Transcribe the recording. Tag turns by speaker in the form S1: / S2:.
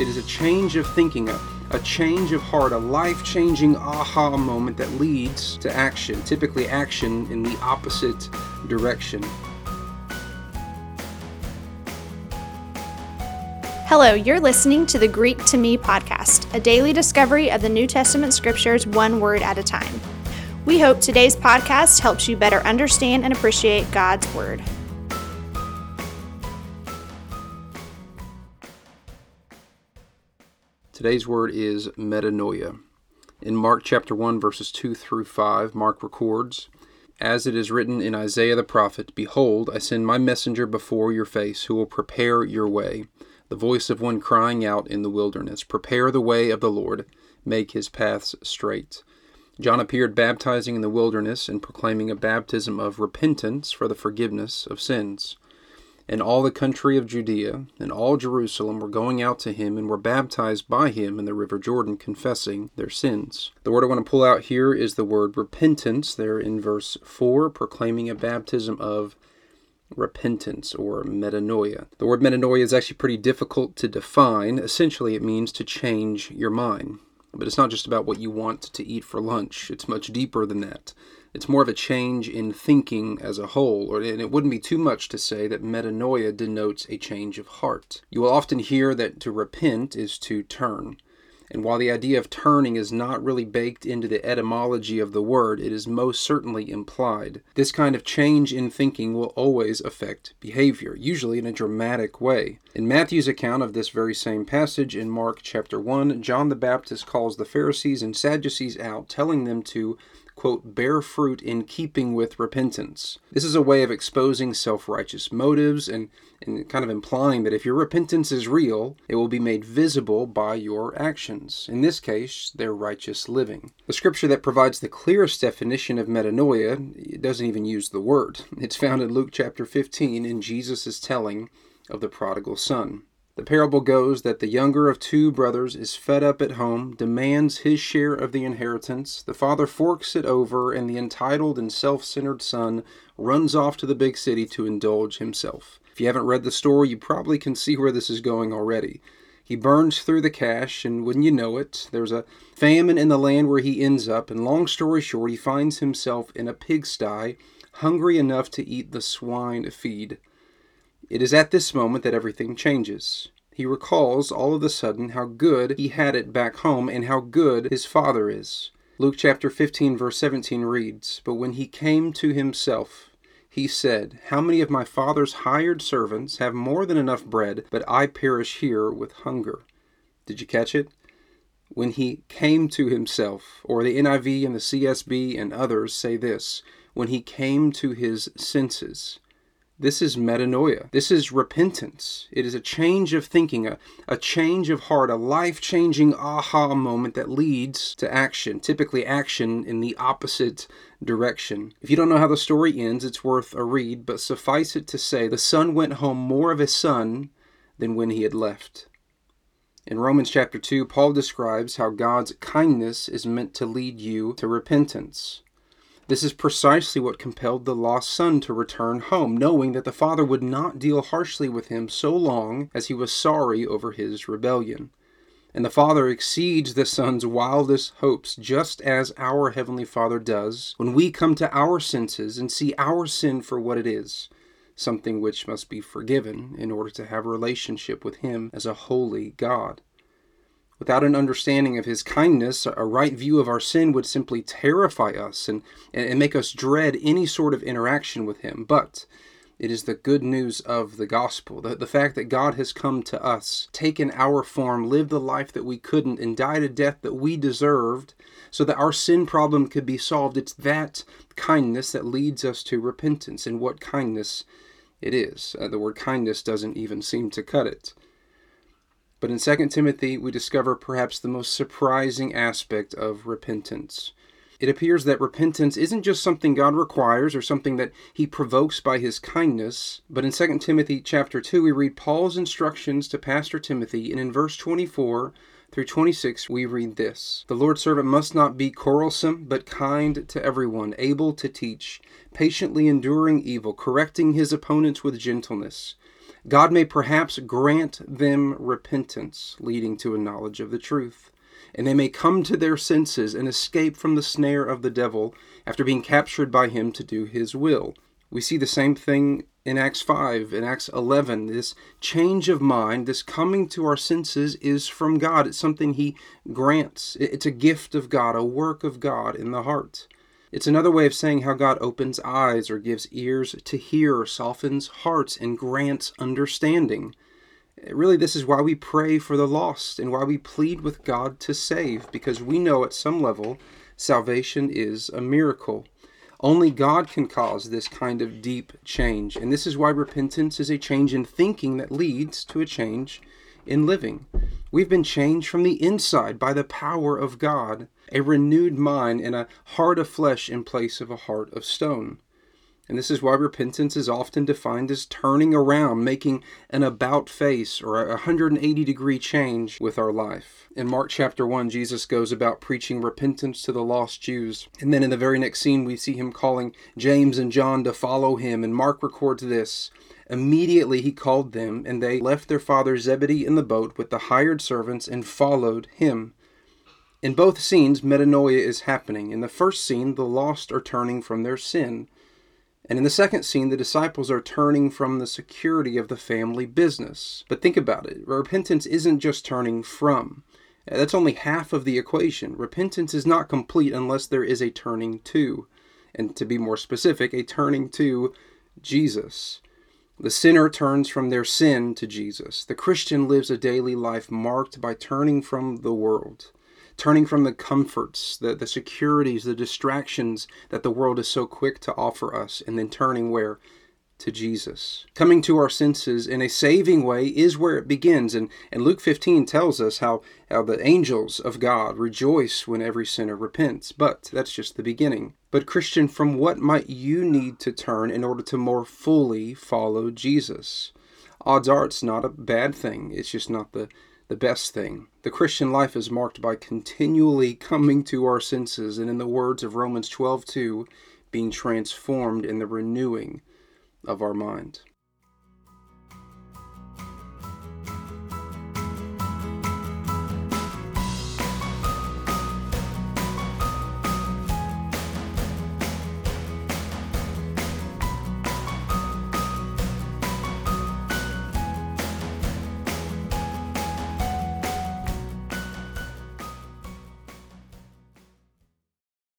S1: It is a change of thinking, a, a change of heart, a life changing aha moment that leads to action, typically action in the opposite direction.
S2: Hello, you're listening to the Greek to Me podcast, a daily discovery of the New Testament scriptures one word at a time. We hope today's podcast helps you better understand and appreciate God's Word.
S1: Today's word is metanoia. In Mark chapter 1, verses 2 through 5, Mark records, As it is written in Isaiah the prophet, Behold, I send my messenger before your face, who will prepare your way. The voice of one crying out in the wilderness, Prepare the way of the Lord, make his paths straight. John appeared baptizing in the wilderness and proclaiming a baptism of repentance for the forgiveness of sins and all the country of Judea and all Jerusalem were going out to him and were baptized by him in the river Jordan, confessing their sins. The word I want to pull out here is the word repentance, there in verse 4, proclaiming a baptism of repentance or metanoia. The word metanoia is actually pretty difficult to define. Essentially, it means to change your mind. But it's not just about what you want to eat for lunch, it's much deeper than that. It's more of a change in thinking as a whole, and it wouldn't be too much to say that metanoia denotes a change of heart. You will often hear that to repent is to turn. And while the idea of turning is not really baked into the etymology of the word, it is most certainly implied. This kind of change in thinking will always affect behavior, usually in a dramatic way. In Matthew's account of this very same passage in Mark chapter 1, John the Baptist calls the Pharisees and Sadducees out, telling them to quote, bear fruit in keeping with repentance. This is a way of exposing self righteous motives and, and kind of implying that if your repentance is real, it will be made visible by your actions. In this case, their righteous living. The scripture that provides the clearest definition of metanoia it doesn't even use the word. It's found in Luke chapter 15 in Jesus' telling of the prodigal son. The parable goes that the younger of two brothers is fed up at home, demands his share of the inheritance. The father forks it over, and the entitled and self centered son runs off to the big city to indulge himself. If you haven't read the story, you probably can see where this is going already. He burns through the cash, and wouldn't you know it, there's a famine in the land where he ends up, and long story short, he finds himself in a pigsty, hungry enough to eat the swine feed. It is at this moment that everything changes. He recalls all of a sudden how good he had it back home and how good his father is. Luke chapter 15, verse 17 reads But when he came to himself, he said, How many of my father's hired servants have more than enough bread, but I perish here with hunger? Did you catch it? When he came to himself, or the NIV and the CSB and others say this, when he came to his senses. This is metanoia. This is repentance. It is a change of thinking, a, a change of heart, a life changing aha moment that leads to action, typically action in the opposite direction. If you don't know how the story ends, it's worth a read, but suffice it to say, the son went home more of a son than when he had left. In Romans chapter 2, Paul describes how God's kindness is meant to lead you to repentance. This is precisely what compelled the lost son to return home, knowing that the father would not deal harshly with him so long as he was sorry over his rebellion. And the Father exceeds the Son's wildest hopes, just as our Heavenly Father does when we come to our senses and see our sin for what it is something which must be forgiven in order to have a relationship with Him as a holy God. Without an understanding of his kindness, a right view of our sin would simply terrify us and, and make us dread any sort of interaction with him. But it is the good news of the gospel, the, the fact that God has come to us, taken our form, lived the life that we couldn't, and died a death that we deserved, so that our sin problem could be solved. It's that kindness that leads us to repentance, and what kindness it is. Uh, the word kindness doesn't even seem to cut it. But in 2 Timothy, we discover perhaps the most surprising aspect of repentance. It appears that repentance isn't just something God requires or something that he provokes by his kindness, but in 2 Timothy chapter 2 we read Paul's instructions to Pastor Timothy and in verse 24 through 26 we read this The Lord's servant must not be quarrelsome, but kind to everyone, able to teach, patiently enduring evil, correcting his opponents with gentleness God may perhaps grant them repentance, leading to a knowledge of the truth, and they may come to their senses and escape from the snare of the devil after being captured by him to do his will. We see the same thing in Acts 5, in Acts 11. This change of mind, this coming to our senses, is from God. It's something He grants, it's a gift of God, a work of God in the heart. It's another way of saying how God opens eyes or gives ears to hear, or softens hearts, and grants understanding. Really, this is why we pray for the lost and why we plead with God to save, because we know at some level salvation is a miracle. Only God can cause this kind of deep change. And this is why repentance is a change in thinking that leads to a change in living. We've been changed from the inside by the power of God, a renewed mind and a heart of flesh in place of a heart of stone. And this is why repentance is often defined as turning around, making an about face or a 180 degree change with our life. In Mark chapter 1, Jesus goes about preaching repentance to the lost Jews. And then in the very next scene, we see him calling James and John to follow him. And Mark records this Immediately he called them, and they left their father Zebedee in the boat with the hired servants and followed him. In both scenes, metanoia is happening. In the first scene, the lost are turning from their sin. And in the second scene, the disciples are turning from the security of the family business. But think about it repentance isn't just turning from. That's only half of the equation. Repentance is not complete unless there is a turning to. And to be more specific, a turning to Jesus. The sinner turns from their sin to Jesus. The Christian lives a daily life marked by turning from the world turning from the comforts, the, the securities, the distractions that the world is so quick to offer us, and then turning where? To Jesus. Coming to our senses in a saving way is where it begins. And, and Luke 15 tells us how, how the angels of God rejoice when every sinner repents. But that's just the beginning. But, Christian, from what might you need to turn in order to more fully follow Jesus? Odds are it's not a bad thing, it's just not the the best thing. The Christian life is marked by continually coming to our senses and in the words of Romans 12:2 being transformed in the renewing of our mind.